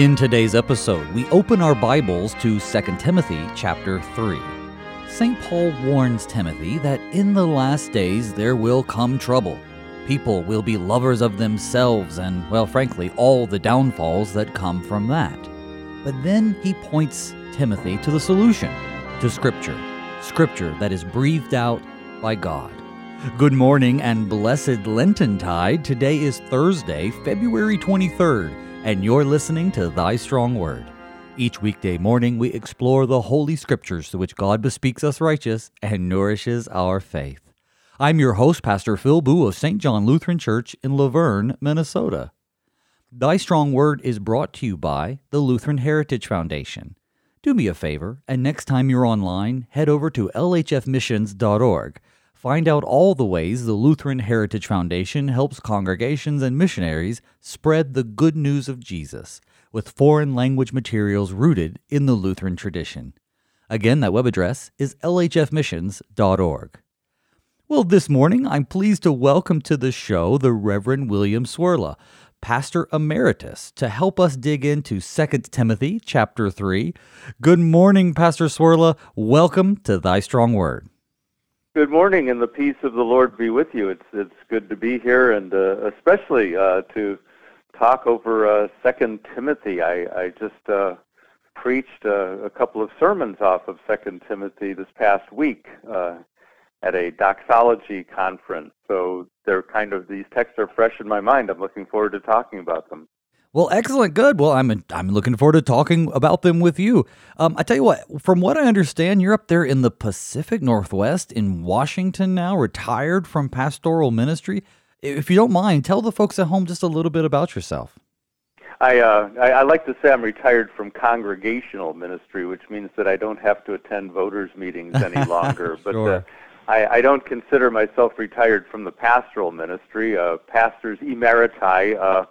In today's episode, we open our Bibles to 2 Timothy chapter 3. St. Paul warns Timothy that in the last days there will come trouble. People will be lovers of themselves and, well, frankly, all the downfalls that come from that. But then he points Timothy to the solution to Scripture, Scripture that is breathed out by God. Good morning and blessed Lenten tide. Today is Thursday, February 23rd and you're listening to Thy Strong Word. Each weekday morning, we explore the Holy Scriptures through which God bespeaks us righteous and nourishes our faith. I'm your host, Pastor Phil Boo of St. John Lutheran Church in La Vergne, Minnesota. Thy Strong Word is brought to you by the Lutheran Heritage Foundation. Do me a favor, and next time you're online, head over to lhfmissions.org Find out all the ways the Lutheran Heritage Foundation helps congregations and missionaries spread the good news of Jesus with foreign language materials rooted in the Lutheran tradition. Again, that web address is lhfmissions.org. Well, this morning I'm pleased to welcome to the show the Reverend William Cwirla, Pastor Emeritus, to help us dig into 2 Timothy chapter 3. Good morning, Pastor Cwirla. Welcome to Thy Strong Word. Good morning, and the peace of the Lord be with you. It's it's good to be here, and uh, especially uh, to talk over uh, Second Timothy. I I just uh, preached uh, a couple of sermons off of Second Timothy this past week uh, at a doxology conference. So they're kind of these texts are fresh in my mind. I'm looking forward to talking about them. Well, excellent, good. Well, I'm I'm looking forward to talking about them with you. Um, I tell you what, from what I understand, you're up there in the Pacific Northwest in Washington now, retired from pastoral ministry. If you don't mind, tell the folks at home just a little bit about yourself. I, uh, I, I like to say I'm retired from congregational ministry, which means that I don't have to attend voters meetings any longer. but uh, I, I don't consider myself retired from the pastoral ministry. Uh, pastors emeriti. Uh,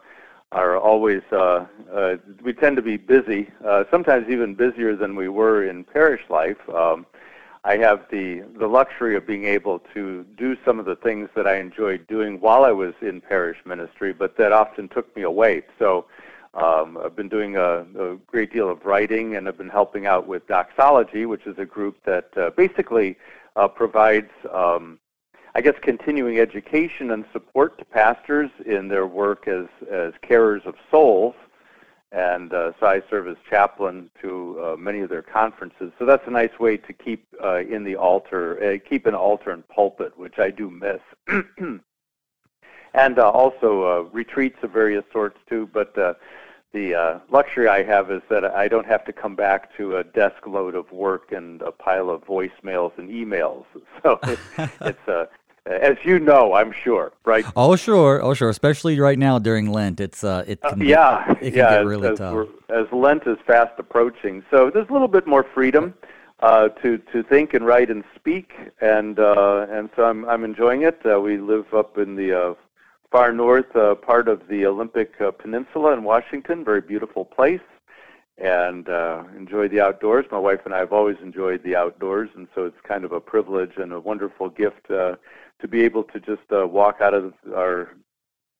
are always uh, uh, we tend to be busy, uh, sometimes even busier than we were in parish life. Um, I have the the luxury of being able to do some of the things that I enjoyed doing while I was in parish ministry, but that often took me away. So um, I've been doing a, a great deal of writing, and I've been helping out with Doxology, which is a group that uh, basically uh, provides um, I guess, continuing education and support to pastors in their work as, as carers of souls. And uh, so I serve as chaplain to uh, many of their conferences. So that's a nice way to keep uh, in the altar, uh, keep an altar and pulpit, which I do miss. and uh, also uh, retreats of various sorts too. But the uh, luxury I have is that I don't have to come back to a desk load of work and a pile of voicemails and emails. So it, it's a as you know, I'm sure, right? Oh, sure, oh, sure. Especially right now during Lent, it's uh, it can uh, yeah, get, it can yeah, get really as, tough. As Lent is fast approaching, so there's a little bit more freedom uh, to to think and write and speak, and uh, and so I'm I'm enjoying it. Uh, we live up in the uh, far north uh, part of the Olympic uh, Peninsula in Washington, very beautiful place and uh, enjoy the outdoors. My wife and I have always enjoyed the outdoors, and so it's kind of a privilege and a wonderful gift uh, to be able to just uh, walk out of our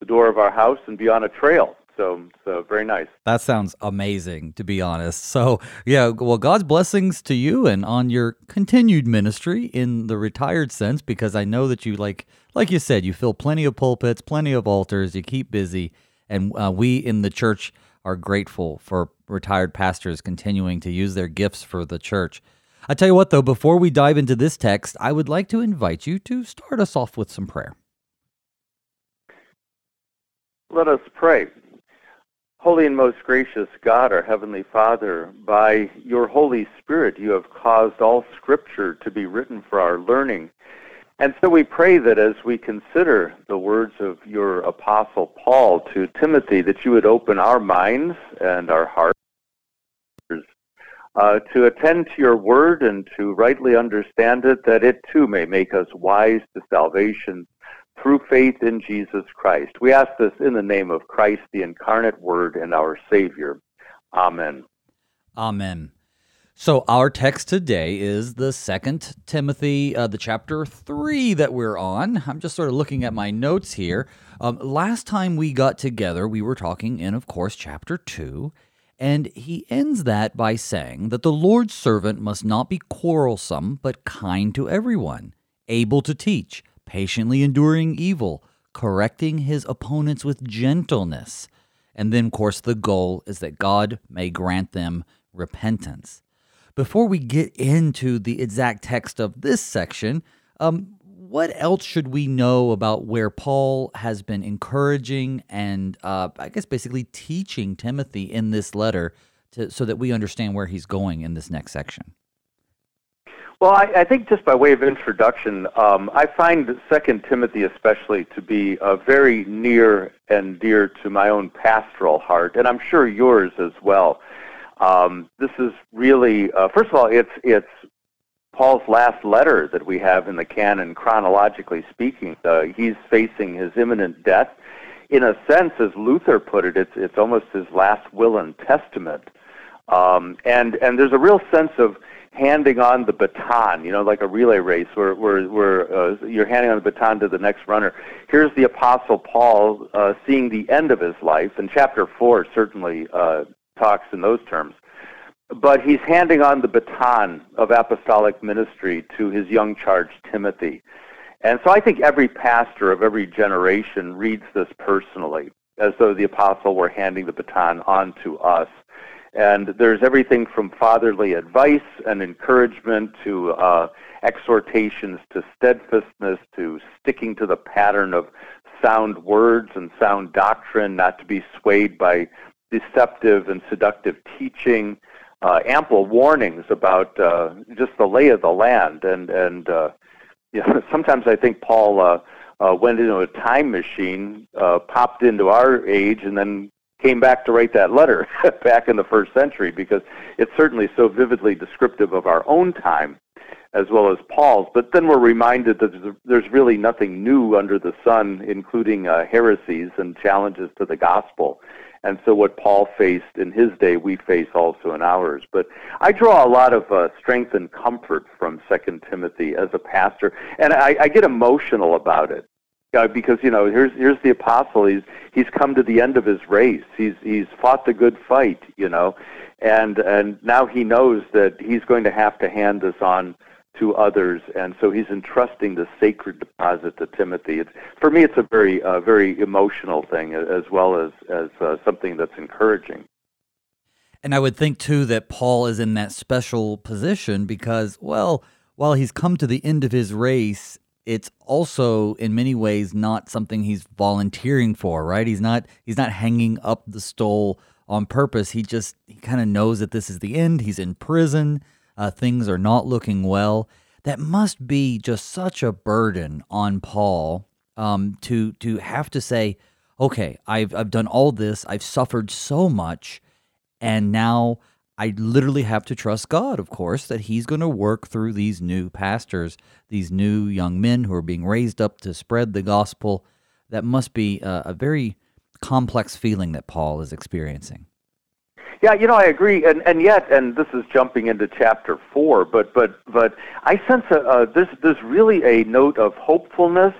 the door of our house and be on a trail. So, so very nice. That sounds amazing, to be honest. So, yeah, well, God's blessings to you and on your continued ministry in the retired sense, because I know that you like, like you said, you fill plenty of pulpits, plenty of altars, you keep busy, and uh, we in the church are grateful for retired pastors continuing to use their gifts for the church. I tell you what, though, before we dive into this text, I would like to invite you to start us off with some prayer. Let us pray. Holy and most gracious God, our Heavenly Father, by your Holy Spirit you have caused all Scripture to be written for our learning. And so we pray that as we consider the words of your Apostle Paul to Timothy, that you would open our minds and our hearts uh, to attend to your word and to rightly understand it, that it too may make us wise to salvation through faith in Jesus Christ. We ask this in the name of Christ, the incarnate Word and our Savior. Amen. Amen. So our text today is the second Timothy, uh, the chapter three that we're on. I'm just sort of looking at my notes here. Um, last time we got together, we were talking in, of course, chapter two, And he ends that by saying that the Lord's servant must not be quarrelsome, but kind to everyone, able to teach, patiently enduring evil, correcting his opponents with gentleness. And then, of course, the goal is that God may grant them repentance. Before we get into the exact text of this section, um, what else should we know about where Paul has been encouraging and, uh, I guess, basically teaching Timothy in this letter to, so that we understand where he's going in this next section? Well, I, I think just by way of introduction, um, I find Second Timothy especially to be uh, very near and dear to my own pastoral heart, and I'm sure yours as well. Um, this is really, uh, first of all, it's it's Paul's last letter that we have in the canon, chronologically speaking. Uh, he's facing his imminent death. In a sense, as Luther put it, it's, it's almost his last will and testament. Um, and, and there's a real sense of handing on the baton, you know, like a relay race where, where, where uh, you're handing on the baton to the next runner. Here's the Apostle Paul uh, seeing the end of his life, and chapter 4 certainly uh, talks in those terms but he's handing on the baton of apostolic ministry to his young charge, Timothy. And so I think every pastor of every generation reads this personally, as though the apostle were handing the baton on to us. And there's everything from fatherly advice and encouragement to uh, exhortations to steadfastness, to sticking to the pattern of sound words and sound doctrine, not to be swayed by deceptive and seductive teaching, uh, ample warnings about uh, just the lay of the land, and and uh, you know, sometimes I think Paul uh, uh, went into a time machine, uh, popped into our age, and then came back to write that letter back in the first century because it's certainly so vividly descriptive of our own time as well as Paul's. But then we're reminded that there's really nothing new under the sun, including uh, heresies and challenges to the gospel. And so what Paul faced in his day, we face also in ours. But I draw a lot of uh, strength and comfort from Second Timothy as a pastor, and I, I get emotional about it. Uh, because you know, here's here's the apostle. He's he's come to the end of his race. He's he's fought the good fight. You know, and and now he knows that he's going to have to hand this on to others, and so he's entrusting the sacred deposit to Timothy. It's, for me, it's a very, uh, very emotional thing, as well as as uh, something that's encouraging. And I would think too that Paul is in that special position because, well, while he's come to the end of his race, it's also in many ways not something he's volunteering for, right? He's not he's not hanging up the stole on purpose. He just he kind of knows that this is the end. He's in prison uh, things are not looking well. That must be just such a burden on Paul um, to to have to say, okay, I've I've done all this, I've suffered so much, and now I literally have to trust God, of course, that He's going to work through these new pastors, these new young men who are being raised up to spread the gospel. That must be a, a very complex feeling that Paul is experiencing. Yeah, you know, I agree, and and yet, and this is jumping into chapter four, but but but I sense a, uh, there's really a note of hopefulness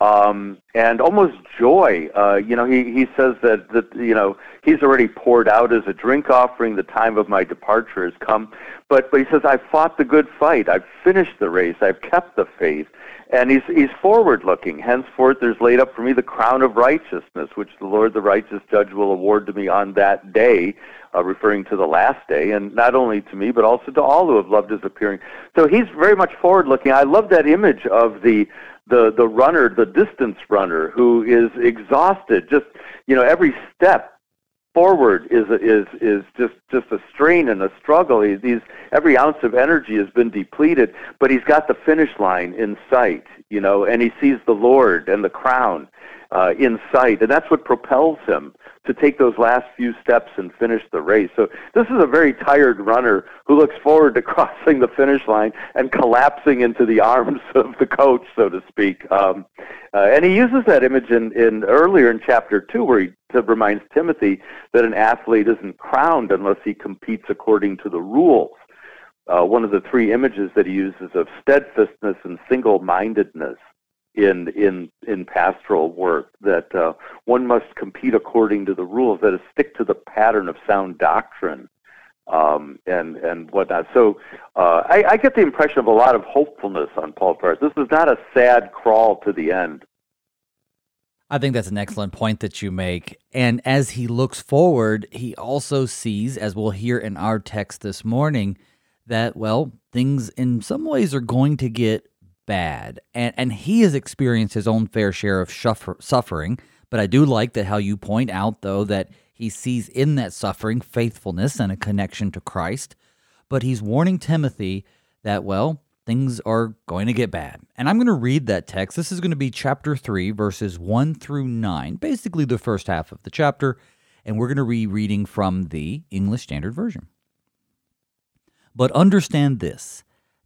um, and almost joy. Uh, you know, he he says that that you know he's already poured out as a drink offering. The time of my departure has come, but but he says I've fought the good fight. I've finished the race. I've kept the faith. And he's, he's forward looking. Henceforth, there's laid up for me the crown of righteousness, which the Lord, the righteous judge, will award to me on that day, uh, referring to the last day, and not only to me, but also to all who have loved his appearing. So he's very much forward looking. I love that image of the, the, the runner, the distance runner, who is exhausted, just, you know, every step forward is is is just just a strain and a struggle. He's, he's every ounce of energy has been depleted, but he's got the finish line in sight, you know, and he sees the Lord and the crown uh, in sight, and that's what propels him to take those last few steps and finish the race. So this is a very tired runner who looks forward to crossing the finish line and collapsing into the arms of the coach, so to speak. Um, uh, and he uses that image in, in earlier in chapter two, where he reminds Timothy that an athlete isn't crowned unless he competes according to the rules. Uh, one of the three images that he uses of steadfastness and single-mindedness in in in pastoral work that uh, one must compete according to the rules that is stick to the pattern of sound doctrine um, and and whatnot. So uh, I, I get the impression of a lot of hopefulness on Paul's part. This is not a sad crawl to the end. I think that's an excellent point that you make. And as he looks forward, he also sees, as we'll hear in our text this morning, that, well, things in some ways are going to get bad. And, and he has experienced his own fair share of suffering. But I do like that how you point out, though, that he sees in that suffering faithfulness and a connection to Christ. But he's warning Timothy that, well, things are going to get bad. And I'm going to read that text. This is going to be chapter 3, verses 1 through 9, basically the first half of the chapter. And we're going to be reading from the English Standard Version. But understand this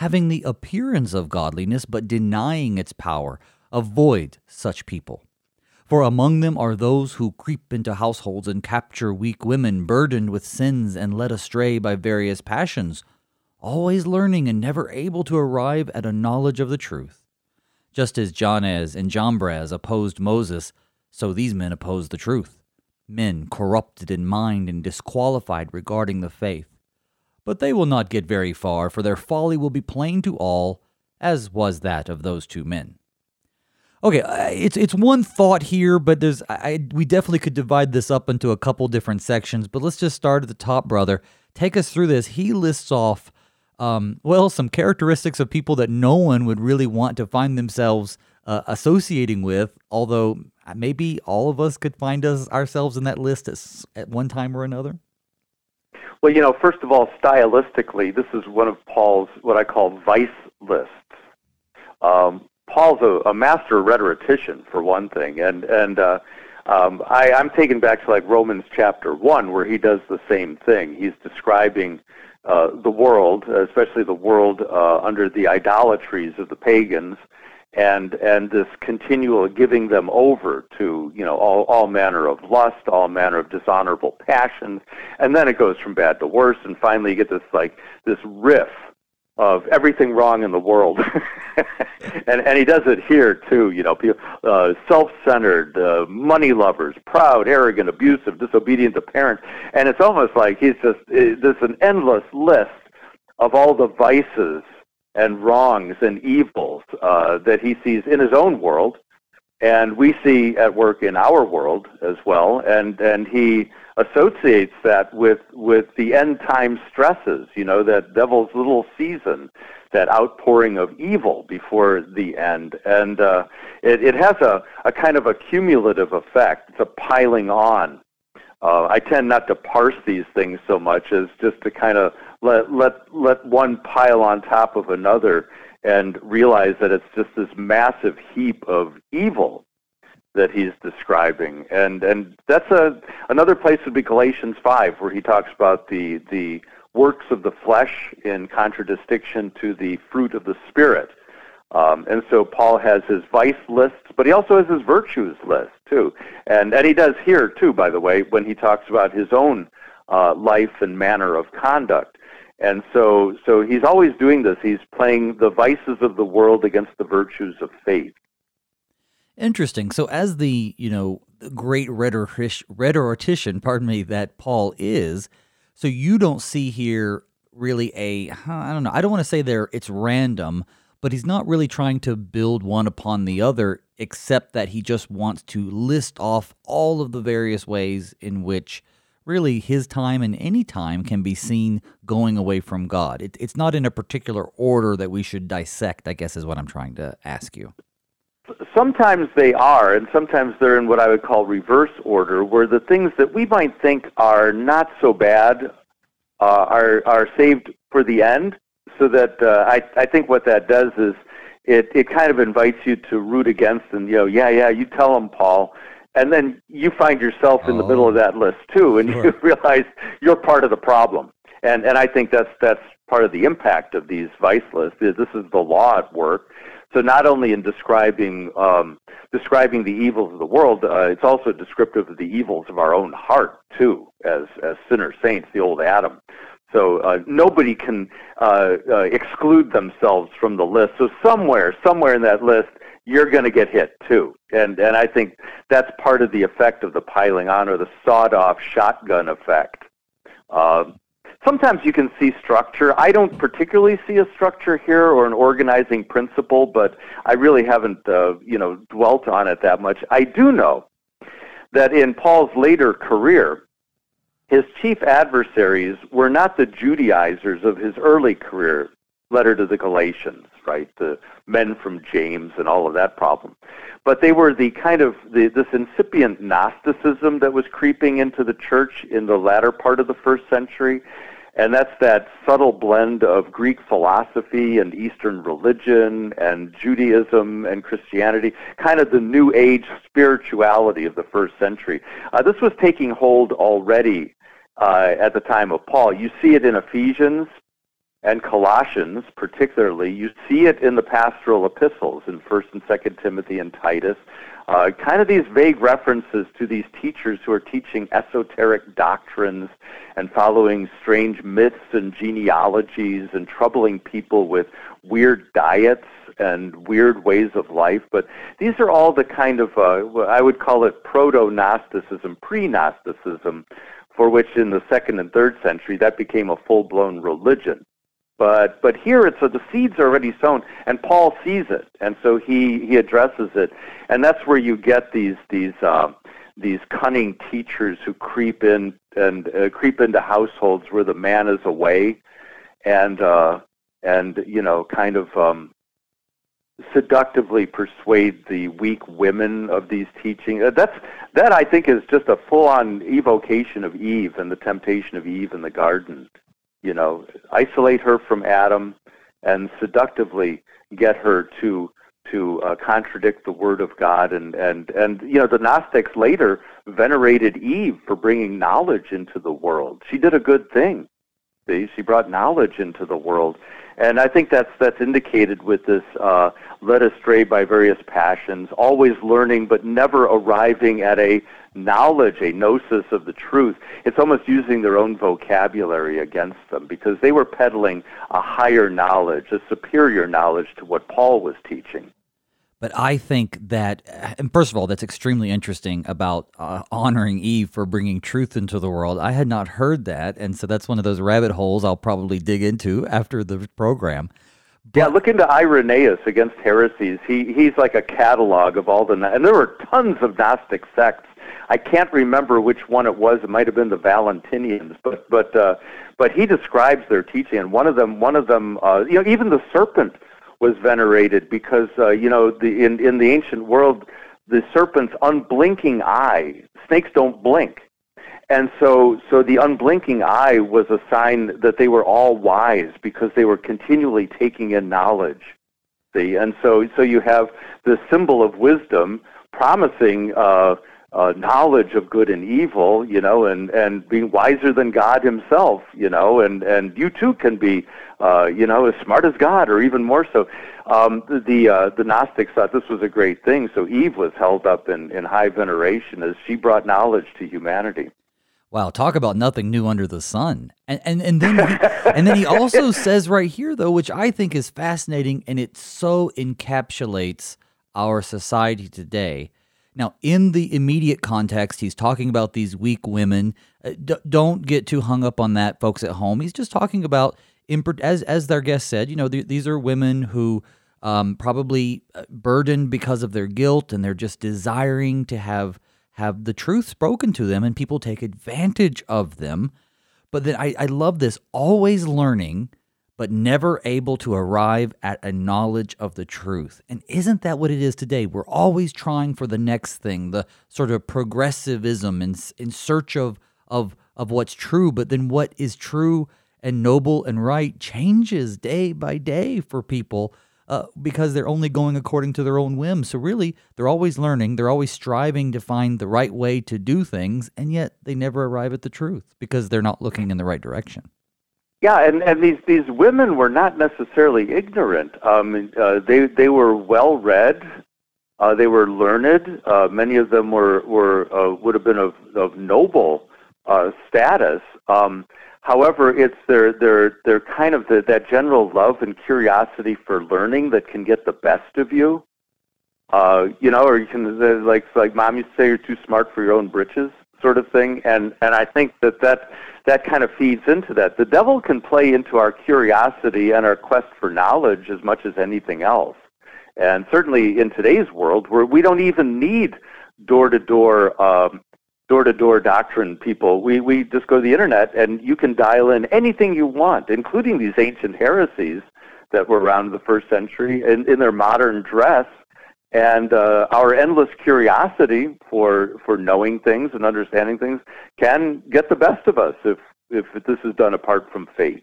having the appearance of godliness but denying its power. Avoid such people. For among them are those who creep into households and capture weak women burdened with sins and led astray by various passions, always learning and never able to arrive at a knowledge of the truth. Just as Jannes and Jambres opposed Moses, so these men oppose the truth. Men corrupted in mind and disqualified regarding the faith. But they will not get very far, for their folly will be plain to all, as was that of those two men. Okay, it's it's one thought here, but there's I, we definitely could divide this up into a couple different sections. But let's just start at the top, brother. Take us through this. He lists off, um, well, some characteristics of people that no one would really want to find themselves uh, associating with. Although maybe all of us could find us ourselves in that list at, at one time or another. Well, you know, first of all, stylistically, this is one of Paul's what I call vice lists. Um, Paul's a, a master rhetorician, for one thing, and and uh, um, I, I'm taken back to like Romans chapter one, where he does the same thing. He's describing uh, the world, especially the world uh, under the idolatries of the pagans, and and this continual giving them over to you know all all manner of lust, all manner of dishonorable passions, and then it goes from bad to worse, and finally you get this like this riff of everything wrong in the world, and and he does it here too. You know, uh, self-centered, uh, money lovers, proud, arrogant, abusive, disobedient to parents, and it's almost like he's just uh, there's an endless list of all the vices and wrongs and evils uh, that he sees in his own world, and we see at work in our world as well. And and he associates that with with the end time stresses. You know that devil's little season, that outpouring of evil before the end, and uh, it, it has a, a kind of a cumulative effect. It's a piling on. Uh, I tend not to parse these things so much as just to kind of let let let one pile on top of another and realize that it's just this massive heap of evil that he's describing and and that's a another place would be Galatians 5 where he talks about the the works of the flesh in contradistinction to the fruit of the spirit um, and so Paul has his vice lists, but he also has his virtues list too. And, and he does here too, by the way, when he talks about his own uh, life and manner of conduct. And so, so he's always doing this. He's playing the vices of the world against the virtues of faith. Interesting. So, as the you know great rhetorician, pardon me, that Paul is, so you don't see here really a I don't know. I don't want to say there it's random, but he's not really trying to build one upon the other, except that he just wants to list off all of the various ways in which really his time and any time can be seen going away from God. It, it's not in a particular order that we should dissect, I guess, is what I'm trying to ask you. Sometimes they are, and sometimes they're in what I would call reverse order, where the things that we might think are not so bad uh, are are saved for the end. So that uh, I I think what that does is it it kind of invites you to root against and you know yeah yeah you tell them Paul and then you find yourself in oh, the middle of oh. that list too and sure. you realize you're part of the problem and and I think that's that's part of the impact of these vice lists is this is the law at work so not only in describing um, describing the evils of the world, uh, it's also descriptive of the evils of our own heart too, as as sinner saints, the old Adam. So uh, nobody can uh, uh, exclude themselves from the list. So somewhere, somewhere in that list, you're going to get hit too. And and I think that's part of the effect of the piling on, or the sawed-off shotgun effect. Uh, sometimes you can see structure. I don't particularly see a structure here or an organizing principle, but I really haven't, uh, you know, dwelt on it that much. I do know that in Paul's later career, his chief adversaries were not the Judaizers of his early career, letter to the Galatians, right? The men from James and all of that problem. But they were the kind of the, this incipient Gnosticism that was creeping into the church in the latter part of the first century. And that's that subtle blend of Greek philosophy and Eastern religion and Judaism and Christianity, kind of the New Age spirituality of the first century. Uh, this was taking hold already uh, at the time of Paul. You see it in Ephesians and Colossians, particularly. You see it in the pastoral epistles in First and Second Timothy and Titus. Uh, kind of these vague references to these teachers who are teaching esoteric doctrines and following strange myths and genealogies and troubling people with weird diets and weird ways of life. But these are all the kind of, uh, I would call it proto Gnosticism, pre Gnosticism, for which in the second and third century that became a full blown religion. But but here it's so the seeds are already sown, and Paul sees it, and so he he addresses it, and that's where you get these these uh, these cunning teachers who creep in and uh, creep into households where the man is away, and uh, and you know kind of um, seductively persuade the weak women of these teachings. Uh, that's that I think is just a full-on evocation of Eve and the temptation of Eve in the garden you know, isolate her from Adam and seductively get her to to uh, contradict the word of God and and and you know the Gnostics later venerated Eve for bringing knowledge into the world. She did a good thing. See, she brought knowledge into the world, and I think that's that's indicated with this uh, led astray by various passions, always learning but never arriving at a knowledge, a gnosis of the truth. It's almost using their own vocabulary against them because they were peddling a higher knowledge, a superior knowledge to what Paul was teaching. But I think that, and first of all, that's extremely interesting about uh, honoring Eve for bringing truth into the world. I had not heard that, and so that's one of those rabbit holes I'll probably dig into after the program. But, yeah, look into Irenaeus against heresies. He he's like a catalog of all the and there were tons of Gnostic sects. I can't remember which one it was. It might have been the Valentinians, but but uh, but he describes their teaching, and one of them one of them uh, you know even the serpent was venerated because uh, you know the in in the ancient world the serpent's unblinking eye snakes don't blink and so so the unblinking eye was a sign that they were all wise because they were continually taking in knowledge see and so so you have the symbol of wisdom promising uh uh, knowledge of good and evil, you know, and, and being wiser than God Himself, you know, and, and you too can be, uh, you know, as smart as God, or even more so. Um, the the, uh, the Gnostics thought this was a great thing, so Eve was held up in, in high veneration as she brought knowledge to humanity. Wow, talk about nothing new under the sun. And and, and then he, and then he also says right here though, which I think is fascinating and it so encapsulates our society today now, in the immediate context, he's talking about these weak women. Uh, d- don't get too hung up on that, folks at home. He's just talking about, as as their guest said, you know, th- these are women who um, probably uh, burdened because of their guilt, and they're just desiring to have have the truth spoken to them, and people take advantage of them. But then I, I love this, always learning but never able to arrive at a knowledge of the truth. And isn't that what it is today? We're always trying for the next thing, the sort of progressivism in, in search of, of, of what's true, but then what is true and noble and right changes day by day for people. uh, because they're only going according to their own whim. So, really, they're always learning, they're always striving to find the right way to do things, and yet they never arrive at the truth because they're not looking in the right direction. Yeah, and, and these, these women were not necessarily ignorant. Um, uh, they, they were well read. Uh, they were learned. Uh, many of them were, were uh, would have been of, of noble uh, status. Um, however, it's their, their, their kind of the, that general love and curiosity for learning that can get the best of you. Uh, you know, or you can like like mom used to say, you're too smart for your own britches, sort of thing. And and I think that that that kind of feeds into that. The devil can play into our curiosity and our quest for knowledge as much as anything else. And certainly in today's world, where we don't even need door-to-door um, door-to-door doctrine people. We we just go to the internet and you can dial in anything you want, including these ancient heresies that were around the first century in, in their modern dress. And uh, our endless curiosity for for knowing things and understanding things can get the best of us if if this is done apart from faith.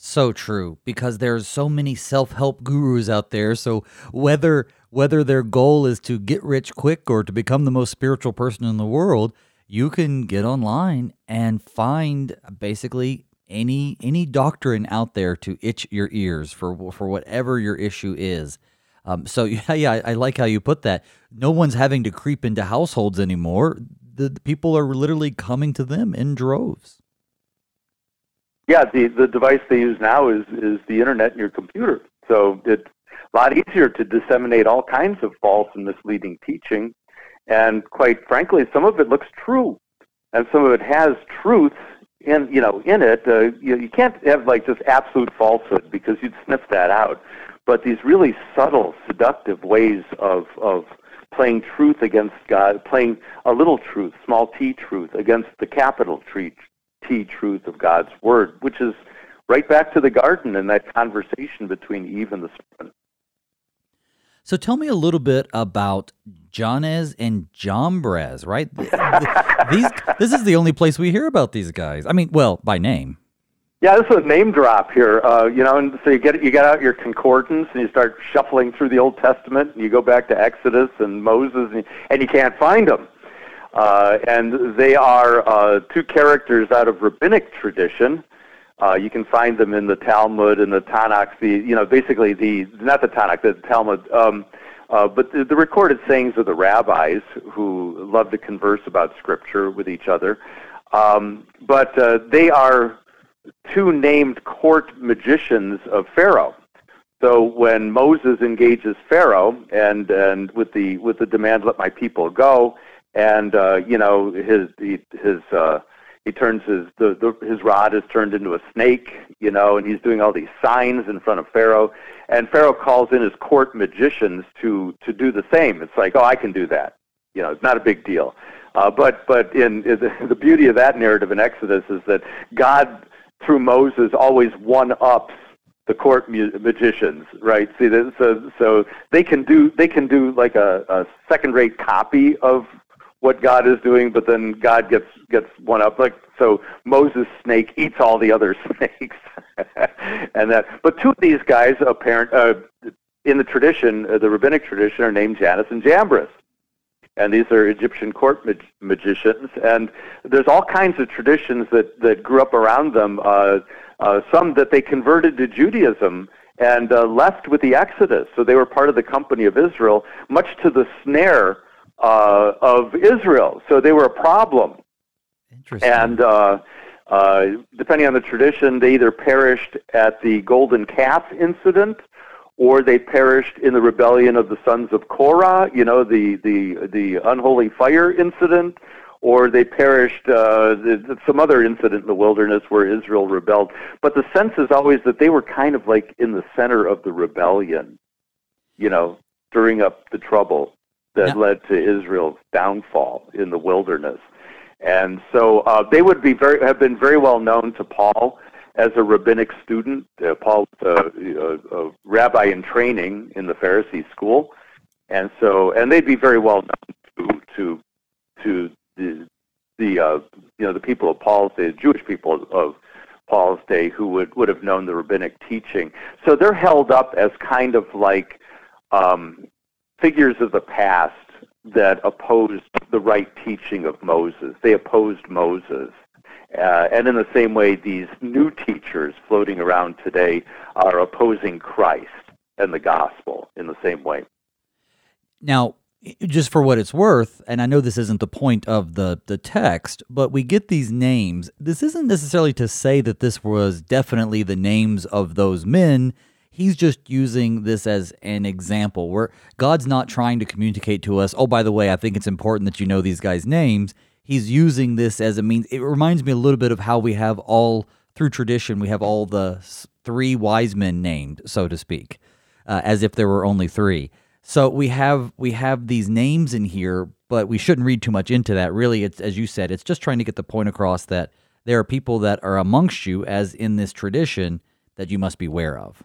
So true, because there's so many self-help gurus out there. So whether whether their goal is to get rich quick or to become the most spiritual person in the world, you can get online and find basically any any doctrine out there to itch your ears for for whatever your issue is. Um, so yeah, yeah, I, I, like how you put that. No one's having to creep into households anymore. The, the people are literally coming to them in droves. Yeah, the the device they use now is is the internet and your computer. So it's a lot easier to disseminate all kinds of false and misleading teaching, and quite frankly, some of it looks true, and some of it has truth in you know in it. Uh, you, you can't have like just absolute falsehood because you'd sniff that out. But these really subtle, seductive ways of of playing truth against God, playing a little truth, small t truth, against the capital T, truth of God's word, which is right back to the garden and that conversation between Eve and the serpent. So tell me a little bit about Jannes and Jambres, right? this is the only place we hear about these guys. I mean, well, by name. Yeah, this is a name drop here. Uh, you know, and so you get you get out your concordance and you start shuffling through the Old Testament, and you go back to Exodus and Moses, and, and you can't find them. Uh, and they are uh, two characters out of rabbinic tradition uh, you can find them in the Talmud and the Tanakh. The you know basically the not the Tanakh, the Talmud. Um, uh, but the, the recorded sayings of the rabbis who love to converse about scripture with each other. Um, but uh, they are two named court magicians of Pharaoh. So when Moses engages Pharaoh and and with the with the demand, "Let my people go," and uh, you know his his uh, he turns his the, the, his rod is turned into a snake, you know, and he's doing all these signs in front of Pharaoh. And Pharaoh calls in his court magicians to to do the same. It's like, oh, I can do that. You know, it's not a big deal. Uh, but but in, in the, the beauty of that narrative in Exodus is that God through Moses always one ups the court mu- magicians, right? See, so so they can do they can do like a, a second rate copy of what God is doing, but then God gets gets one up. Like so, Moses' snake eats all the other snakes, and that. But two of these guys, apparent uh, in the tradition, uh, the rabbinic tradition, are named Jannes and Jambres, and these are Egyptian court mag- magicians. And there's all kinds of traditions that that grew up around them. Uh, uh, some that they converted to Judaism and uh, left with the Exodus, so they were part of the company of Israel, much to the snare uh, of Israel. So they were a problem. Interesting. And uh, uh, depending on the tradition, they either perished at the golden calf incident or they perished in the rebellion of the sons of Korah, you know, the, the, the unholy fire incident, or they perished uh, some other incident in the wilderness where Israel rebelled. But the sense is always that they were kind of like in the center of the rebellion, you know, stirring up the trouble that yeah. led to Israel's downfall in the wilderness. And so uh, they would be very have been very well known to Paul as a rabbinic student. Uh, Paul was a, a, a rabbi in training in the Pharisee school, and so and they'd be very well known to to to the the uh, you know the people of Paul's day, the Jewish people of Paul's day who would, would have known the rabbinic teaching. So they're held up as kind of like um, figures of the past that opposed the right teaching of Moses. They opposed Moses. Uh, and in the same way, these new teachers floating around today are opposing Christ and the gospel in the same way. Now, just for what it's worth, and I know this isn't the point of the, the text, but we get these names. This isn't necessarily to say that this was definitely the names of those men. He's just using this as an example where God's not trying to communicate to us, oh, by the way, I think it's important that you know these guys' names. He's using this as a means. It reminds me a little bit of how we have all, through tradition, we have all the three wise men named, so to speak, uh, as if there were only three. So we have we have these names in here, but we shouldn't read too much into that. Really, it's as you said, it's just trying to get the point across that there are people that are amongst you, as in this tradition, that you must be aware of.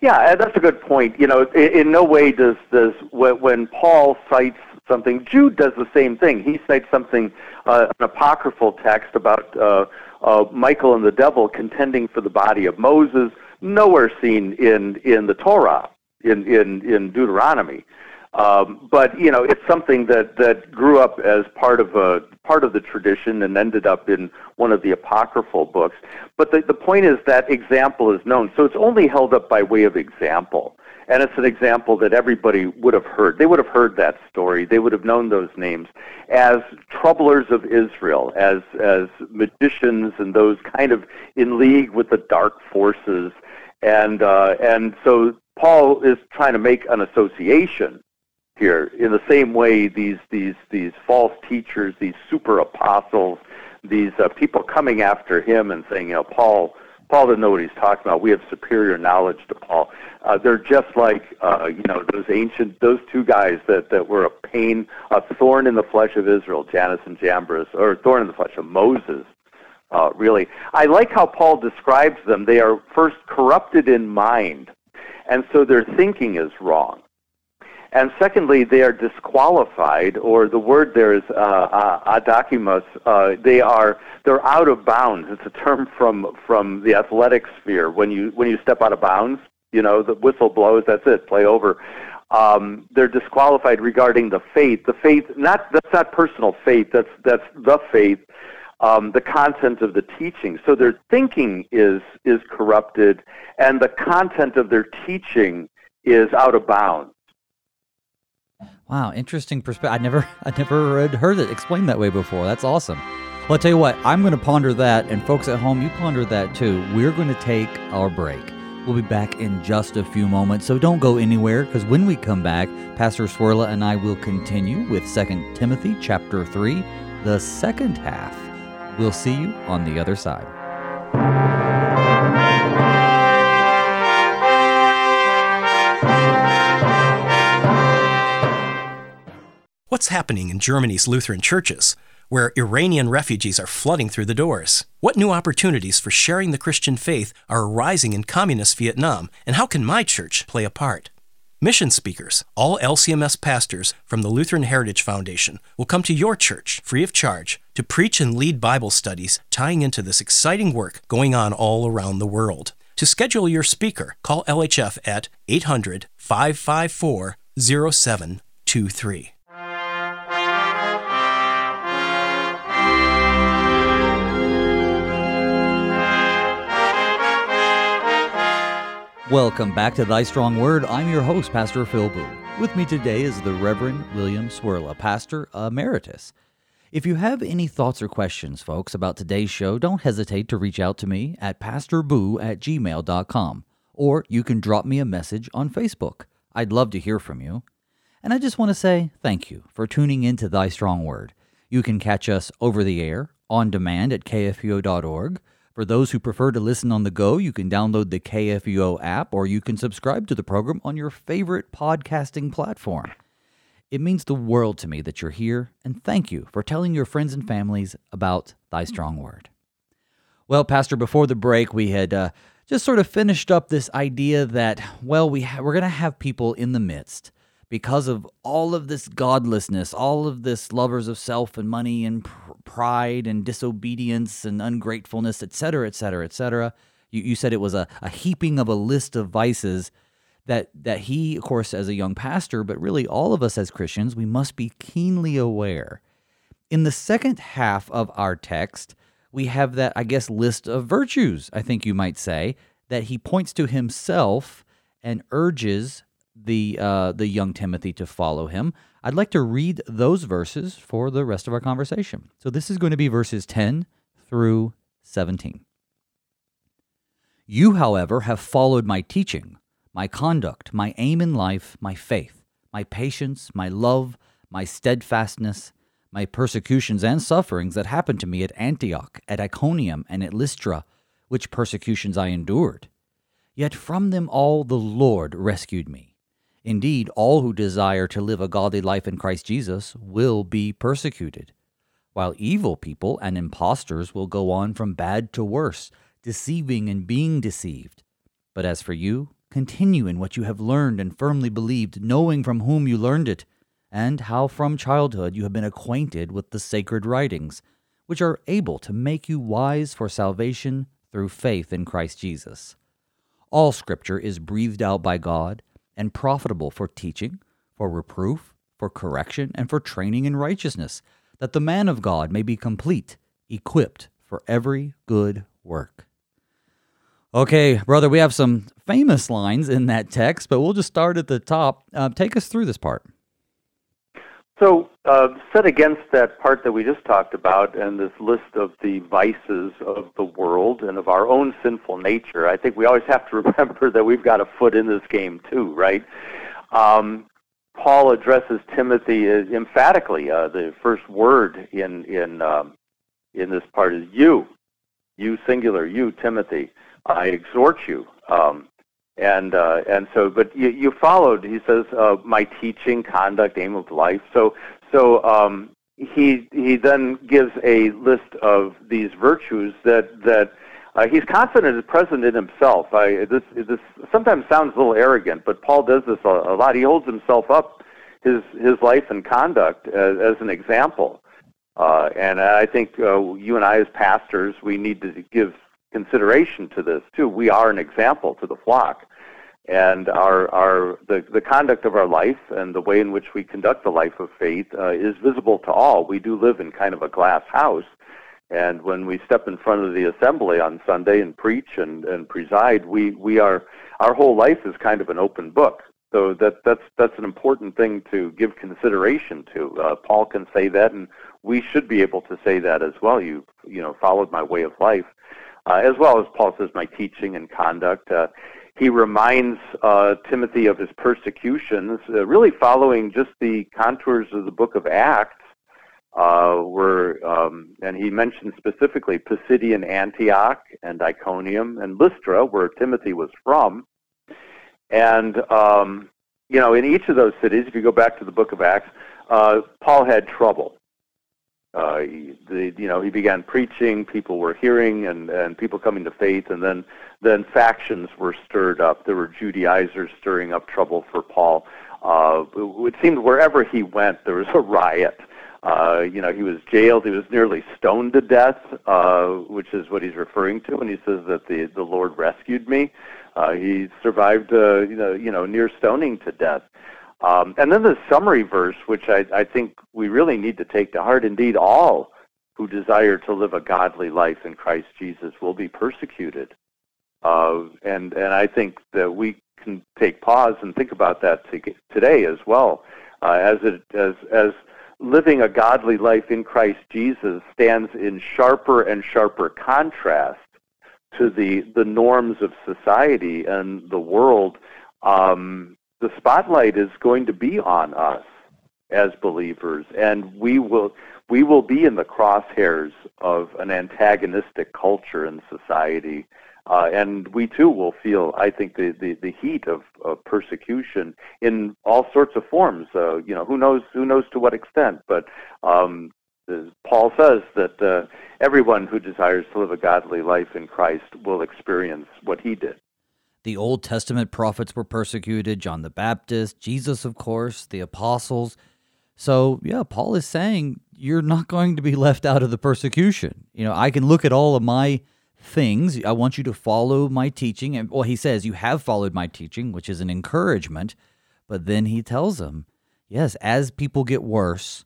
Yeah, that's a good point. You know, in, in no way does does when Paul cites something, Jude does the same thing. He cites something, uh, an apocryphal text about uh, uh, Michael and the devil contending for the body of Moses. Nowhere seen in in the Torah in in in Deuteronomy. Um, but you know, it's something that that grew up as part of a part of the tradition and ended up in one of the apocryphal books. But the the point is that example is known, so it's only held up by way of example. And it's an example that everybody would have heard. They would have heard that story. They would have known those names as troublers of Israel, as as magicians and those kind of in league with the dark forces. And uh, and so Paul is trying to make an association here in the same way these these these false teachers, these super apostles, these uh, people coming after him and saying, you know, Paul Paul doesn't know what he's talking about. We have superior knowledge to Paul. Uh, they're just like uh, you know those ancient those two guys that that were a pain, a thorn in the flesh of Israel, Jannes and Jambres, or thorn in the flesh of Moses. Uh, really, I like how Paul describes them. They are first corrupted in mind and so their thinking is wrong. And secondly, they are disqualified, or the word there is uh, uh. Uh, they are they're out of bounds. It's a term from from the athletic sphere. When you when you step out of bounds, you know the whistle blows. That's it. Play over. Um, they're disqualified regarding the faith. The faith, not that's not personal faith. That's that's the faith um, the content of the teaching. So their thinking is is corrupted, and the content of their teaching is out of bounds. Wow, interesting perspective. I never I never heard it explained that way before. That's awesome. Well, I'll tell you what, I'm going to ponder that, and folks at home, you ponder that too. We're going to take our break. We'll be back in just a few moments, so don't go anywhere because when we come back, Pastor Cwirla and I will continue with 2 Timothy chapter 3, the second half. We'll see you on the other side. What's happening in Germany's Lutheran churches, where Iranian refugees are flooding through the doors? What new opportunities for sharing the Christian faith are arising in communist Vietnam, and how can my church play a part? Mission speakers, all LCMS pastors from the Lutheran Heritage Foundation, will come to your church free of charge to preach and lead Bible studies tying into this exciting work going on all around the world. To schedule your speaker, call LHF at 800 554 0723. Welcome back to Thy Strong Word. I'm your host, Pastor Phil Boo. With me today is the Reverend William Cwirla, Pastor Emeritus. If you have any thoughts or questions, folks, about today's show, don't hesitate to reach out to me at pastorboo at gmail.com, or you can drop me a message on Facebook. I'd love to hear from you. And I just want to say thank you for tuning in to Thy Strong Word. You can catch us over the air, on demand at kfuo.org for those who prefer to listen on the go, you can download the KFUO app or you can subscribe to the program on your favorite podcasting platform. It means the world to me that you're here, and thank you for telling your friends and families about Thy Strong Word. Well, Pastor, before the break, we had uh, just sort of finished up this idea that, well, we ha- we're going to have people in the midst, because of all of this godlessness, all of this lovers of self and money and pr- pride and disobedience and ungratefulness, etc., etc., etc. You, you said it was a, a heaping of a list of vices that that he, of course, as a young pastor, but really all of us as Christians, we must be keenly aware. In the second half of our text, we have that, I guess, list of virtues, I think you might say, that he points to himself and urges the uh, the young Timothy to follow him. I'd like to read those verses for the rest of our conversation. So this is going to be verses 10 through 17. You, however, have followed my teaching, my conduct, my aim in life, my faith, my patience, my love, my steadfastness, my persecutions and sufferings that happened to me at Antioch, at Iconium, and at Lystra, which persecutions I endured. Yet from them all the Lord rescued me. Indeed, all who desire to live a godly life in Christ Jesus will be persecuted, while evil people and impostors will go on from bad to worse, deceiving and being deceived. But as for you, continue in what you have learned and firmly believed, knowing from whom you learned it, and how from childhood you have been acquainted with the sacred writings, which are able to make you wise for salvation through faith in Christ Jesus. All Scripture is breathed out by God and profitable for teaching, for reproof, for correction, and for training in righteousness, that the man of God may be complete, equipped for every good work. Okay, brother, we have some famous lines in that text, but we'll just start at the top. Uh, take us through this part. So, uh, set against that part that we just talked about and this list of the vices of the world and of our own sinful nature, I think we always have to remember that we've got a foot in this game too, right? Um, Paul addresses Timothy emphatically. Uh, the first word in in um, in this part is you, you singular, you Timothy. I exhort you. Um, and uh, and so, but you, you followed. He says, uh, "My teaching, conduct, aim of life." So so um, he he then gives a list of these virtues that that uh, he's confident is present in himself. I, this this sometimes sounds a little arrogant, but Paul does this a, a lot. He holds himself up, his his life and conduct as, as an example. Uh, and I think uh, you and I, as pastors, we need to give consideration to this too. We are an example to the flock and our our the the conduct of our life and the way in which we conduct the life of faith uh, is visible to all. We do live in kind of a glass house, and when we step in front of the assembly on Sunday and preach and and preside, we we are our whole life is kind of an open book. So that that's that's an important thing to give consideration to. Uh, Paul can say that, and we should be able to say that as well. You you know followed my way of life, uh, as well as Paul says my teaching and conduct. Uh, he reminds uh, Timothy of his persecutions, uh, really following just the contours of the book of Acts, uh, where, um, and he mentions specifically Pisidian Antioch and Iconium and Lystra, where Timothy was from. And, um, you know, in each of those cities, if you go back to the book of Acts, uh, Paul had trouble. Uh, he, the, you know, he began preaching. People were hearing, and and people coming to faith. And then then factions were stirred up. There were Judaizers stirring up trouble for Paul. Uh, it seemed wherever he went, there was a riot. Uh, you know, he was jailed. He was nearly stoned to death, uh, which is what he's referring to when he says that the the Lord rescued me. Uh, he survived, uh, you know, you know, near stoning to death. Um, and then the summary verse, which I, I think we really need to take to heart. Indeed, all who desire to live a godly life in Christ Jesus will be persecuted. Uh, and and I think that we can take pause and think about that to, today as well, uh, as it as as living a godly life in Christ Jesus stands in sharper and sharper contrast to the the norms of society and the world. Um, the spotlight is going to be on us as believers, and we will we will be in the crosshairs of an antagonistic culture and society. Uh, and we too will feel, I think, the, the, the heat of, of persecution in all sorts of forms. Uh, you know, who knows who knows to what extent, but um, Paul says that uh, everyone who desires to live a godly life in Christ will experience what he did. The Old Testament prophets were persecuted, John the Baptist, Jesus, of course, the apostles. So, yeah, Paul is saying you're not going to be left out of the persecution. You know, I can look at all of my things. I want you to follow my teaching. And well, he says, You have followed my teaching, which is an encouragement. But then he tells them, Yes, as people get worse,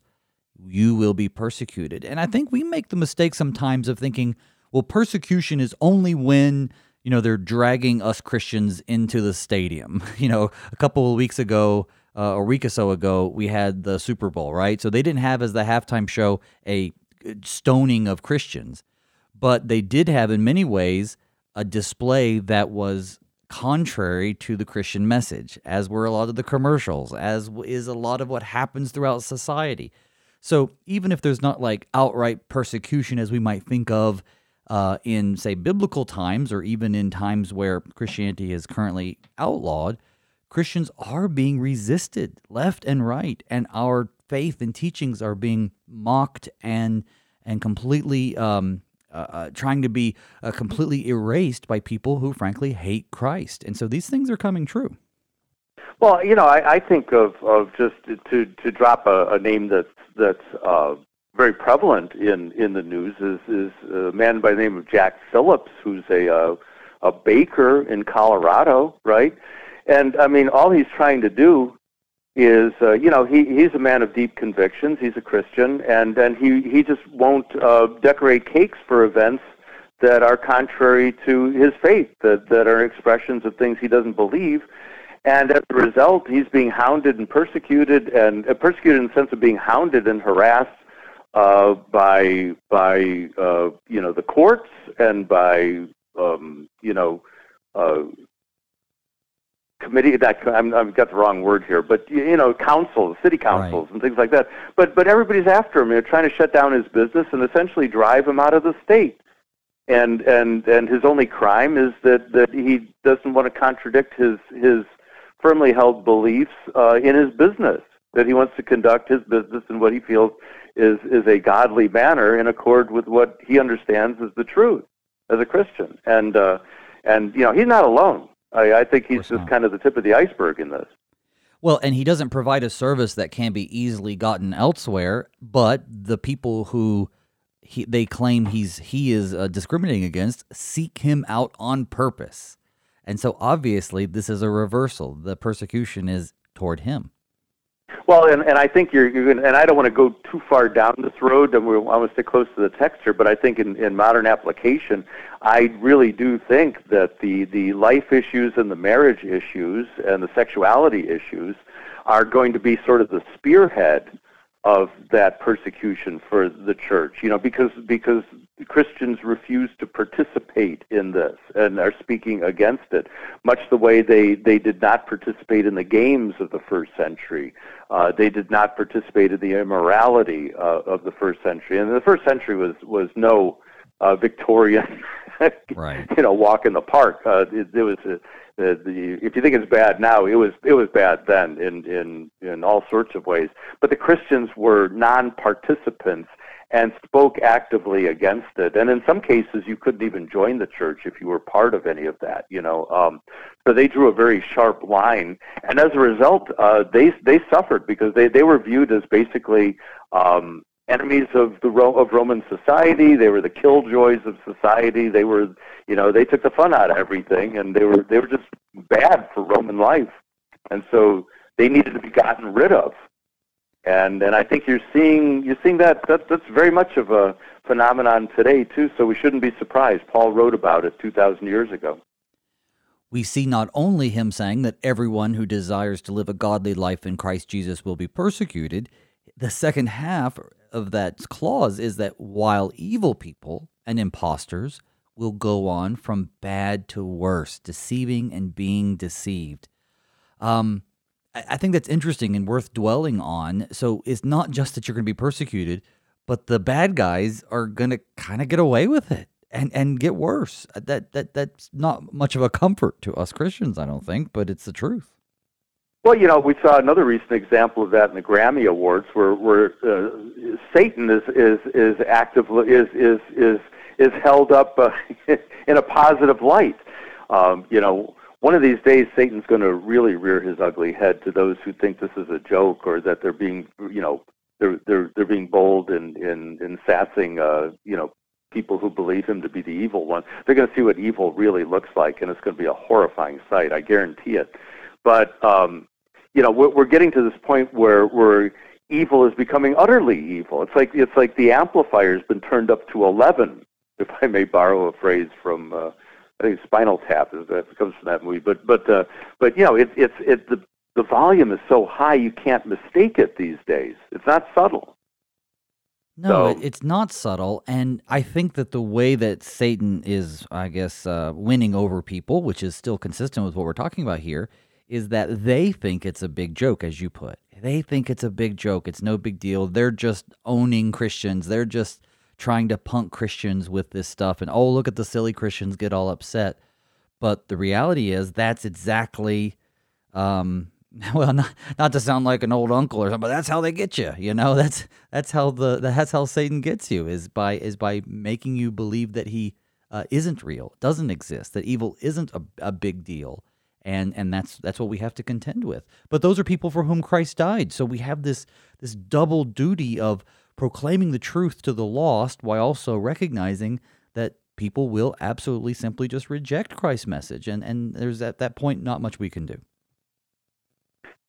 you will be persecuted. And I think we make the mistake sometimes of thinking, well, persecution is only when you know they're dragging us Christians into the stadium. You know, a couple of weeks ago, uh, a week or so ago, we had the Super Bowl, right? So they didn't have as the halftime show a stoning of Christians, but they did have, in many ways, a display that was contrary to the Christian message, as were a lot of the commercials, as is a lot of what happens throughout society. So even if there's not like outright persecution as we might think of uh, in, say, biblical times or even in times where Christianity is currently outlawed, Christians are being resisted left and right, and our faith and teachings are being mocked and and completely um, uh, uh, trying to be uh, completely erased by people who frankly hate Christ. And so these things are coming true. Well, you know, I, I think of, of just to to drop a, a name that's that's uh, very prevalent in in the news is is a man by the name of Jack Phillips, who's a a baker in Colorado, right? And I mean, all he's trying to do is uh, you know he he's a man of deep convictions. He's a Christian, and and he he just won't uh, decorate cakes for events that are contrary to his faith, that that are expressions of things he doesn't believe. And as a result, he's being hounded and persecuted, and uh, persecuted in the sense of being hounded and harassed uh, by by uh, you know the courts and by um, you know uh, committee that I'm, I've got the wrong word here, but you know, councils, city councils, right. and things like that. But but everybody's after him. They're trying to shut down his business and essentially drive him out of the state. And and and his only crime is that that he doesn't want to contradict his his firmly held beliefs uh, in his business. That he wants to conduct his business in what he feels is is a godly manner in accord with what he understands as the truth as a Christian. And uh, and you know, he's not alone I, I think he's just not. kind of the tip of the iceberg in this. Well, and he doesn't provide a service that can be easily gotten elsewhere, but the people who he, they claim he's he is uh, discriminating against seek him out on purpose. And so obviously this is a reversal. The persecution is toward him. Well, and, and I think you're, you're gonna, and I don't want to go too far down this road, and we want to stick close to the text here, but I think in, in modern application, I really do think that the, the life issues and the marriage issues and the sexuality issues are going to be sort of the spearhead of that persecution for the church. You know, because because Christians refuse to participate in this and are speaking against it, much the way they they did not participate in the games of the first century. Uh, they did not participate in the immorality uh, of the first century, and the first century was was no uh, Victorian, right. you know, walk in the park. Uh, it, it was a, the, the if you think it's bad now, it was it was bad then in in in all sorts of ways. But the Christians were non-participants and spoke actively against it. And in some cases, you couldn't even join the church if you were part of any of that. You know, um, so they drew a very sharp line, and as a result, uh, they they suffered because they they were viewed as basically. Um, enemies of the Ro- of Roman society. They were the killjoys of society. They were, you know, they took the fun out of everything, and they were they were just bad for Roman life, and so they needed to be gotten rid of. And and I think you're seeing you're seeing that, that that's very much of a phenomenon today too. So we shouldn't be surprised. Paul wrote about it two thousand years ago. We see not only him saying that everyone who desires to live a godly life in Christ Jesus will be persecuted. The second half of that clause is that while evil people and impostors will go on from bad to worse, deceiving and being deceived. Um, I think that's interesting and worth dwelling on. So it's not just that you're going to be persecuted, but the bad guys are going to kind of get away with it and and get worse. That that that's not much of a comfort to us Christians, I don't think, but it's the truth. Well, you know, we saw another recent example of that in the Grammy Awards, where where uh, Satan is is is actively is is is is held up uh, in a positive light. Um, you know, one of these days Satan's going to really rear his ugly head to those who think this is a joke or that they're being, you know, they're they're they're being bold in in in sassing, uh, you know, people who believe him to be the evil one. They're going to see what evil really looks like, and it's going to be a horrifying sight. I guarantee it. But um, you know, we're, we're getting to this point where where evil is becoming utterly evil. It's like it's like the amplifier's been turned up to eleven, if I may borrow a phrase from. Uh, I think Spinal Tap is that comes from that movie, but but uh, but you know it's it's it the the volume is so high you can't mistake it these days. It's not subtle. No, so, it's not subtle, and I think that the way that Satan is, I guess, uh, winning over people, which is still consistent with what we're talking about here, is that they think it's a big joke, as you put. They think it's a big joke. It's no big deal. They're just owning Christians. They're just trying to punk Christians with this stuff, and oh, look at the silly Christians get all upset. But the reality is, that's exactly um, well not, not to sound like an old uncle or something but that's how they get you you know that's that's how the that's how satan gets you is by is by making you believe that he uh, isn't real doesn't exist that evil isn't a, a big deal and and that's that's what we have to contend with. But those are people for whom christ died. So we have this this double duty of proclaiming the truth to the lost while also recognizing that people will absolutely simply just reject christ's message. And and there's at that point not much we can do.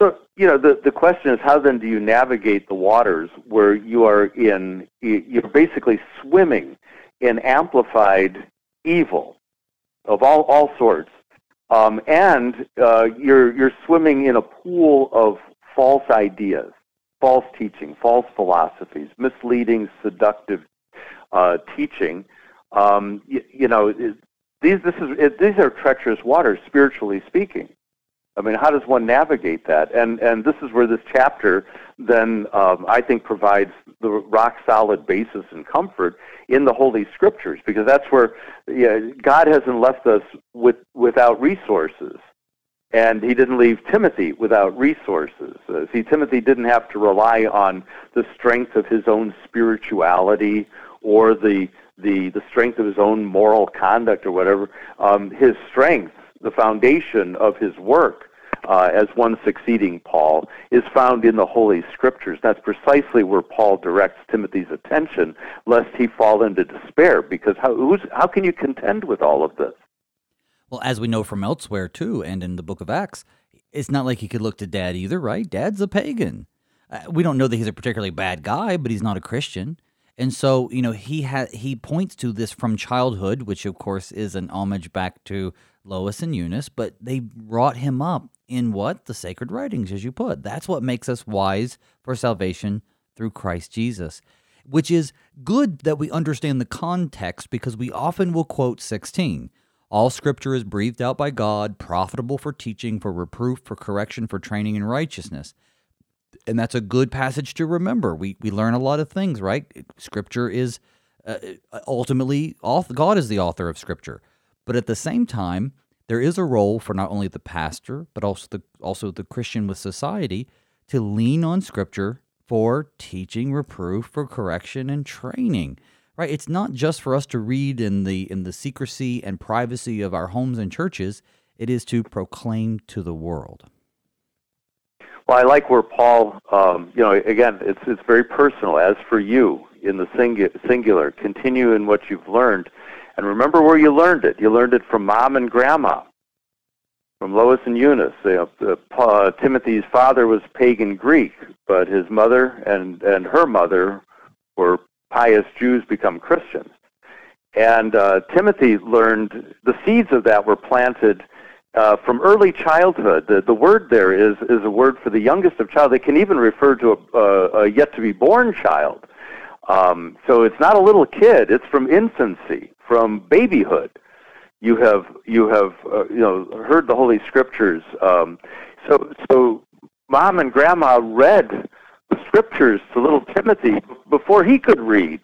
So, you know, the, the question is how then do you navigate the waters where you are in, you're basically swimming in amplified evil of all, all sorts. Um, and uh, you're, you're swimming in a pool of false ideas, false teaching, false philosophies, misleading, seductive uh, teaching. Um, you, you know, these, this is, these are treacherous waters, spiritually speaking. I mean, how does one navigate that? And and this is where this chapter then um, I think provides the rock solid basis and comfort in the Holy Scriptures because that's where yeah, God hasn't left us with without resources. And he didn't leave Timothy without resources. Uh, see, Timothy didn't have to rely on the strength of his own spirituality or the the, the strength of his own moral conduct or whatever. Um, his strength the foundation of his work uh, as one succeeding Paul is found in the Holy Scriptures. That's precisely where Paul directs Timothy's attention, lest he fall into despair. Because how, how can you contend with all of this? Well, as we know from elsewhere, too, and in the book of Acts, it's not like he could look to dad either, right? Dad's a pagan. Uh, we don't know that he's a particularly bad guy, but he's not a Christian. And so, you know, he ha- he points to this from childhood, which of course is an homage back to Lois and Eunice, but they brought him up in what? The sacred writings, as you put. That's what makes us wise for salvation through Christ Jesus, which is good that we understand the context because we often will quote 16. All scripture is breathed out by God, profitable for teaching, for reproof, for correction, for training in righteousness. And that's a good passage to remember. We, we learn a lot of things, right? Scripture is uh, ultimately, God is the author of scripture. But at the same time, there is a role for not only the pastor, but also the, also the Christian with society to lean on Scripture for teaching, reproof, for correction, and training. Right? It's not just for us to read in the in the secrecy and privacy of our homes and churches. It is to proclaim to the world. Well, I like where Paul, um, you know, again, it's it's very personal. As for you, in the singular, continue in what you've learned and remember where you learned it. You learned it from mom and grandma, from Lois and Eunice. You know, uh, Timothy's father was pagan Greek, but his mother and, and her mother were pious Jews become Christians. And uh, Timothy learned the seeds of that were planted uh, from early childhood. The, the word there is, is a word for the youngest of child. They can even refer to a, a, a yet to be born child. Um, so it's not a little kid, it's from infancy from babyhood. You have you have uh, you know heard the Holy Scriptures. Um, so so mom and grandma read the Scriptures to little Timothy before he could read.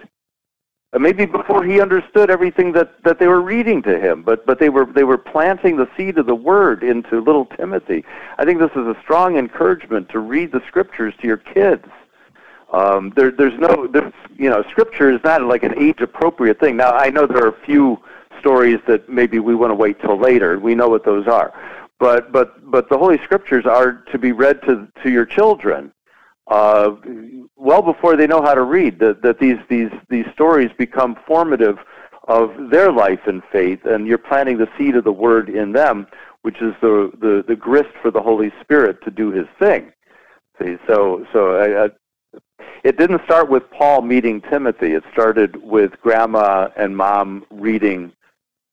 Uh, maybe before he understood everything that, that they were reading to him, but but they were they were planting the seed of the word into little Timothy. I think this is a strong encouragement to read the scriptures to your kids. Um, there, there's no, there's, you know, scripture is not like an age-appropriate thing. Now, I know there are a few stories that maybe we want to wait till later. We know what those are. but but but the Holy Scriptures are to be read to to your children uh, well before they know how to read. That that these these these stories become formative of their life and faith, and you're planting the seed of the Word in them, which is the the, the grist for the Holy Spirit to do His thing. See, so so I, I, it didn't start with Paul meeting Timothy. It started with Grandma and Mom reading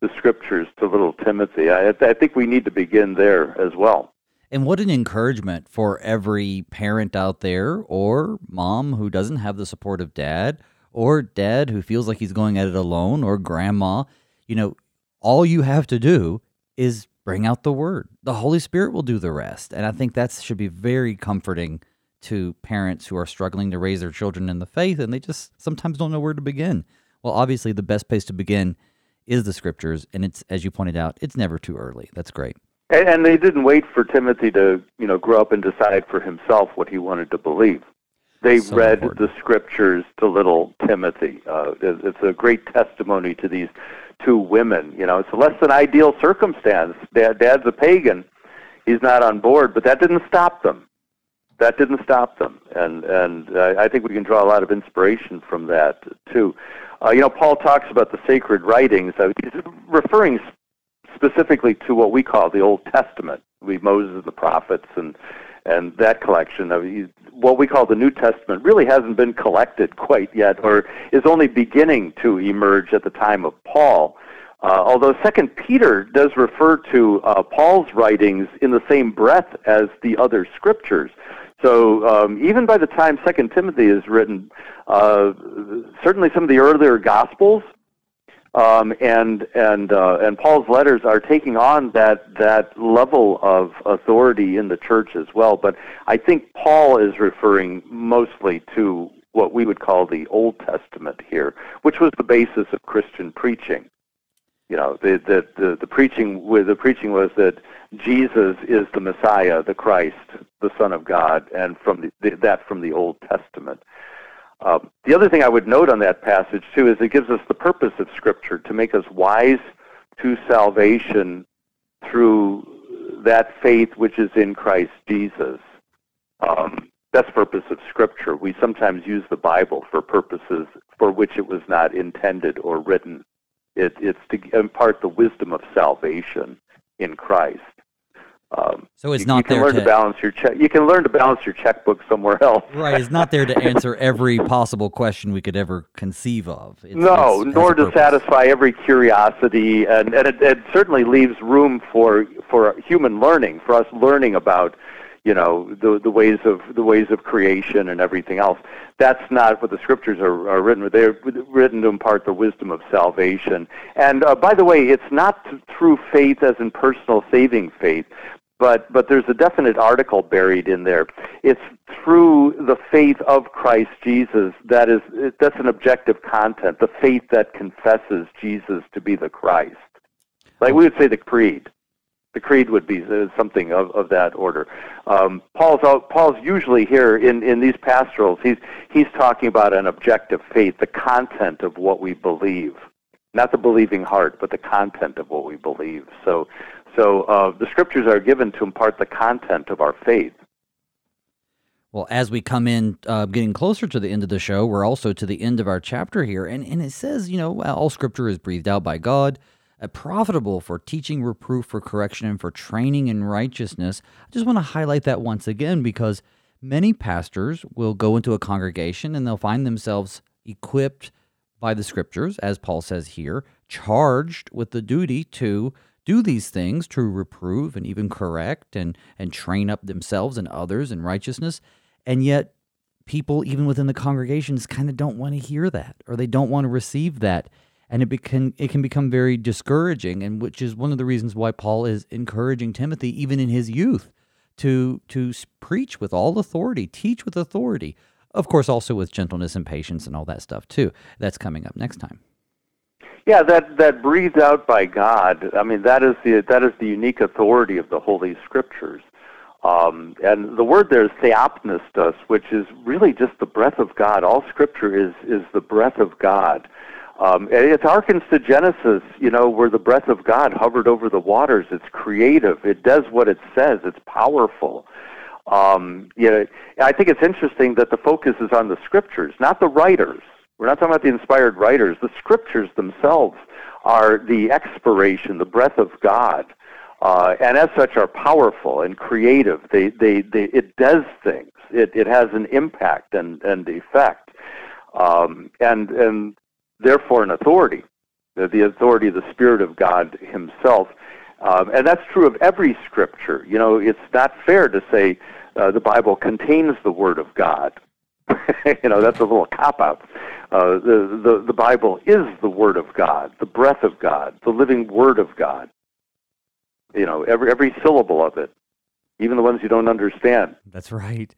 the Scriptures to little Timothy. I, I think we need to begin there as well. And what an encouragement for every parent out there, or mom who doesn't have the support of dad, or dad who feels like he's going at it alone, or grandma. You know, all you have to do is bring out the word. The Holy Spirit will do the rest. And I think that should be very comforting to parents who are struggling to raise their children in the faith and they just sometimes don't know where to begin. Well, obviously, the best place to begin is the scriptures. And it's, as you pointed out, it's never too early. That's great. And, they didn't wait for Timothy to, you know, grow up and decide for himself what he wanted to believe. They so read important. the scriptures to little Timothy. Uh, it's a great testimony to these two women. You know, it's a less than ideal circumstance. Dad, Dad's a pagan; he's not on board, but that didn't stop them. That didn't stop them, and and I think we can draw a lot of inspiration from that too. Uh, you know, Paul talks about the sacred writings. Uh, he's referring specifically to what we call the Old Testament. We Moses and the prophets and and that collection of what we call the New Testament really hasn't been collected quite yet, or is only beginning to emerge at the time of Paul. Uh, although Second Peter does refer to uh, Paul's writings in the same breath as the other scriptures. So um, even by the time Second Timothy is written, uh, certainly some of the earlier Gospels um, and and uh, and Paul's letters are taking on that that level of authority in the church as well. But I think Paul is referring mostly to what we would call the Old Testament here, which was the basis of Christian preaching. You know, the the the, the preaching the preaching was that Jesus is the Messiah, the Christ, the Son of God, and from the, that from the Old Testament. Um, the other thing I would note on that passage, too, is it gives us the purpose of Scripture to make us wise to salvation through that faith which is in Christ Jesus. Um, that's purpose of Scripture. We sometimes use the Bible for purposes for which it was not intended or written. It, it's to impart the wisdom of salvation in Christ. Um, so it's you, not you can there learn to, to, balance your check. You can learn to balance your checkbook somewhere else. right, it's not there to answer every possible question we could ever conceive of. It's, no, it's, nor to satisfy every curiosity, and, and it, it certainly leaves room for for human learning, for us learning about you know the the ways of the ways of creation and everything else. That's not what the scriptures are, are written. They're written to impart the wisdom of salvation. And uh, by the way, it's not through faith as in personal saving faith, but but there's a definite article buried in there. It's through the faith of Christ Jesus that is that's an objective content. The faith that confesses Jesus to be the Christ, like we would say the creed. The creed would be something of, of that order. Um, Paul's Paul's usually here in, in these pastorals. He's he's talking about an objective faith, the content of what we believe, not the believing heart, but the content of what we believe. So so uh, the scriptures are given to impart the content of our faith. Well, as we come in, uh, getting closer to the end of the show, we're also to the end of our chapter here. And, and it says, you know, all scripture is breathed out by God, Uh, profitable for teaching, reproof, for correction, and for training in righteousness. I just want to highlight that once again because many pastors will go into a congregation and they'll find themselves equipped by the scriptures, as Paul says here, charged with the duty to do these things to reprove and even correct and, and train up themselves and others in righteousness. And yet, people, even within the congregations, kind of don't want to hear that or they don't want to receive that. And it, can it can become very discouraging, and which is one of the reasons why Paul is encouraging Timothy, even in his youth, to, to preach with all authority, teach with authority. Of course, also with gentleness and patience and all that stuff, too. That's coming up next time. Yeah, that that breathed out by God. I mean, that is the that is the unique authority of the Holy Scriptures. Um, and the word there is theopneustos, which is really just the breath of God. All Scripture is is the breath of God. Um, it harkens to Genesis, you know, where the breath of God hovered over the waters. It's creative. It does what it says. It's powerful. Um, you know, I think it's interesting that the focus is on the scriptures, not the writers. We're not talking about the inspired writers. The scriptures themselves are the expiration, the breath of God, uh, and as such are powerful and creative. They, they, they, it does things. It, it has an impact and, and effect, um, and, and therefore an authority, the, authority of the Spirit of God Himself. Um, and that's true of every scripture. You know, it's not fair to say uh, the Bible contains the Word of God. you know, that's a little cop out. Uh, the, the, the Bible is the Word of God, the breath of God, the living Word of God. You know, every, every syllable of it, even the ones you don't understand. That's right.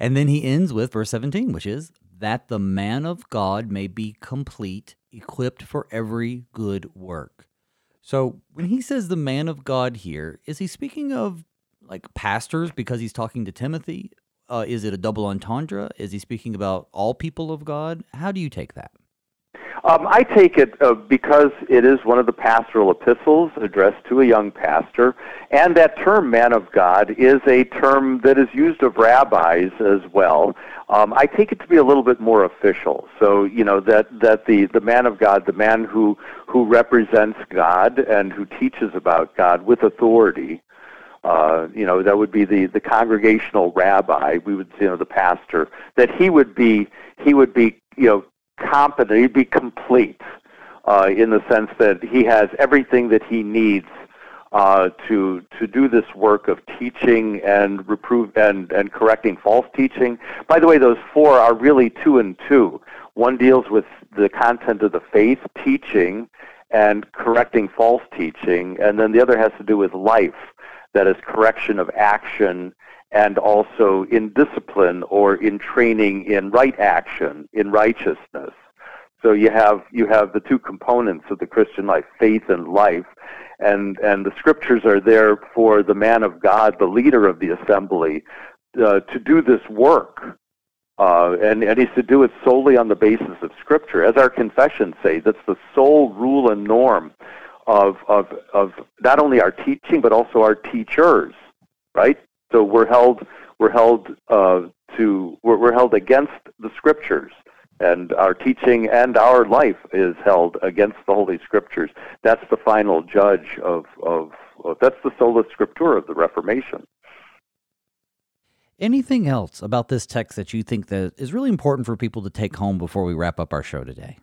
And then he ends with verse 17, which is that the man of God may be complete, equipped for every good work. So when he says the man of God here, is he speaking of like pastors because he's talking to Timothy? Uh, is it a double entendre? Is he speaking about all people of God? How do you take that? Um, I take it uh, because it is one of the pastoral epistles addressed to a young pastor, and that term "man of God" is a term that is used of rabbis as well. Um, I take it to be a little bit more official. So you know that that the the man of God, the man who who represents God and who teaches about God with authority, uh, you know, that would be the, the congregational rabbi. We would, you know, the pastor. That he would be, he would be, you know, competent. He'd be complete uh, in the sense that he has everything that he needs uh, to to do this work of teaching and reprove and and correcting false teaching. By the way, those four are really two and two. One deals with the content of the faith, teaching, and correcting false teaching, and then the other has to do with life, that is correction of action and also in discipline or in training in right action, in righteousness. So you have you have the two components of the Christian life, faith and life, and and the scriptures are there for the man of God, the leader of the assembly, uh, to do this work, uh, and and he's to do it solely on the basis of Scripture, as our confessions say. That's the sole rule and norm of of of not only our teaching but also our teachers, right? So we're held we're held uh, to we're, we're held against the scriptures, and our teaching and our life is held against the Holy Scriptures. That's the final judge of of, of that's the sola scriptura of the Reformation. Anything else about this text that you think that is really important for people to take home before we wrap up our show today?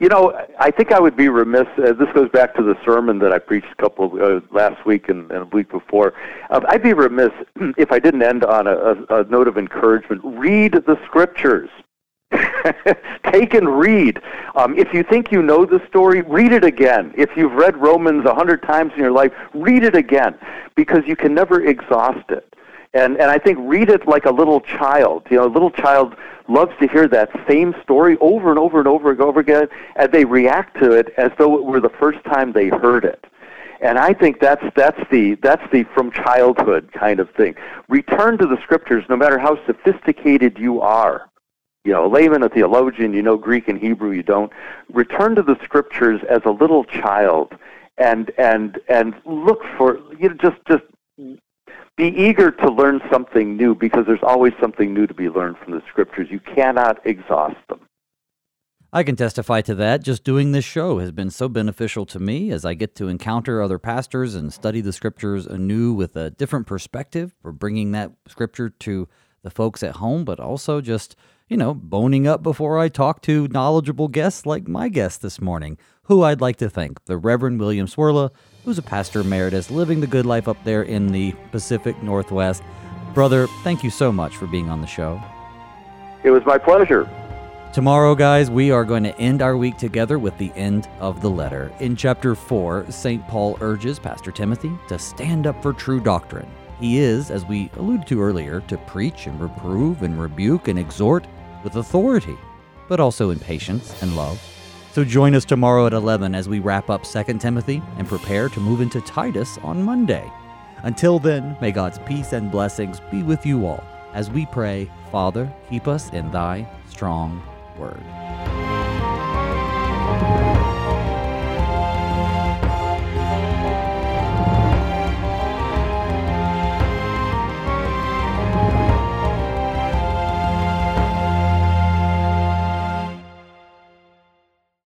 You know, I think I would be remiss. Uh, this goes back to the sermon that I preached a couple of uh, last week and, and a week before. Uh, I'd be remiss if I didn't end on a, a, a note of encouragement. Read the scriptures. Take and read. Um, if you think you know the story, read it again. If you've read Romans a hundred times in your life, read it again because you can never exhaust it. And and I think read it like a little child. You know, a little child loves to hear that same story over and over and over and over again, and they react to it as though it were the first time they heard it. And I think that's that's the that's the from childhood kind of thing. Return to the scriptures, no matter how sophisticated you are. You know, a layman, a theologian, you know Greek and Hebrew, you don't. Return to the scriptures as a little child, and and and look for you know just just be eager to learn something new because there's always something new to be learned from the scriptures. You cannot exhaust them. I can testify to that. Just doing this show has been so beneficial to me as I get to encounter other pastors and study the scriptures anew with a different perspective for bringing that scripture to the folks at home, but also just, you know, boning up before I talk to knowledgeable guests like my guest this morning, who I'd like to thank, the Reverend William Cwirla, who's a pastor emeritus living the good life up there in the Pacific Northwest. Brother, thank you so much for being on the show. It was my pleasure. Tomorrow, guys, we are going to end our week together with the end of the letter. In chapter 4, St. Paul urges Pastor Timothy to stand up for true doctrine. He is, as we alluded to earlier, to preach and reprove and rebuke and exhort with authority, but also in patience and love. So join us tomorrow at 11 as we wrap up 2 Timothy and prepare to move into Titus on Monday. Until then, may God's peace and blessings be with you all as we pray, Father, keep us in thy strong word.